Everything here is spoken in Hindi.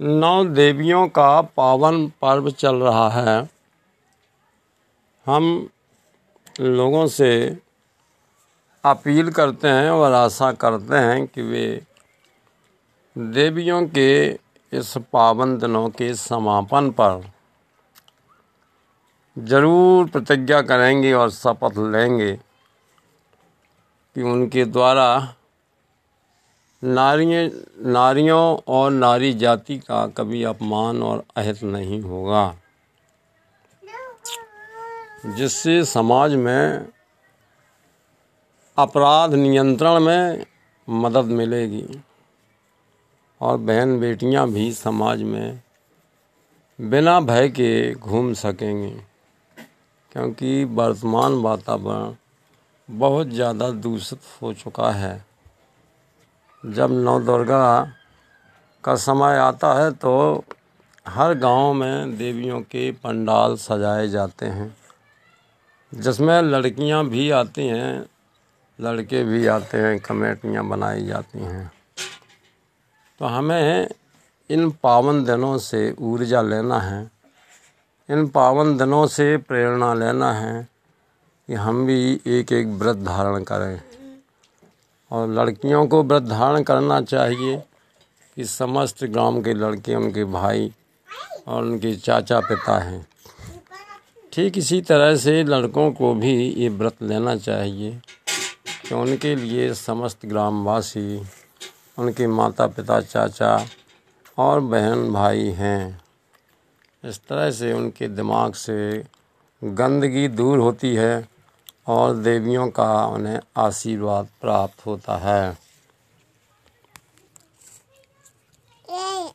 नौ देवियों का पावन पर्व चल रहा है। हम लोगों से अपील करते हैं और आशा करते हैं कि वे देवियों के इस पावन दिनों के समापन पर ज़रूर प्रतिज्ञा करेंगे और शपथ लेंगे कि उनके द्वारा नारियों नारियों और नारी जाति का कभी अपमान और अहित नहीं होगा। जिससे समाज में अपराध नियंत्रण में मदद मिलेगी और बहन बेटियाँ भी समाज में बिना भय के घूम सकेंगी, क्योंकि वर्तमान वातावरण बहुत ज़्यादा दूषित हो चुका है। जब नौ दुर्गा का समय आता है तो हर गाँव में देवियों के पंडाल सजाए जाते हैं। जिसमें लड़कियाँ भी आती हैं, लड़के भी आते हैं, कमेटियाँ बनाई जाती हैं। तो हमें इन पावन दिनों से ऊर्जा लेना है, इन पावन दिनों से प्रेरणा लेना है कि हम भी एक एक व्रत धारण करें। और लड़कियों को व्रत धारण करना चाहिए कि समस्त गाँव के लड़के, उनके भाई और उनके चाचा पिता हैं। ठीक इसी तरह से लड़कों को भी ये व्रत लेना चाहिए कि उनके लिए समस्त ग्रामवासी, उनके माता पिता चाचा और बहन भाई हैं। इस तरह से उनके दिमाग से गंदगी दूर होती है। और देवियों का उन्हें आशीर्वाद प्राप्त होता है।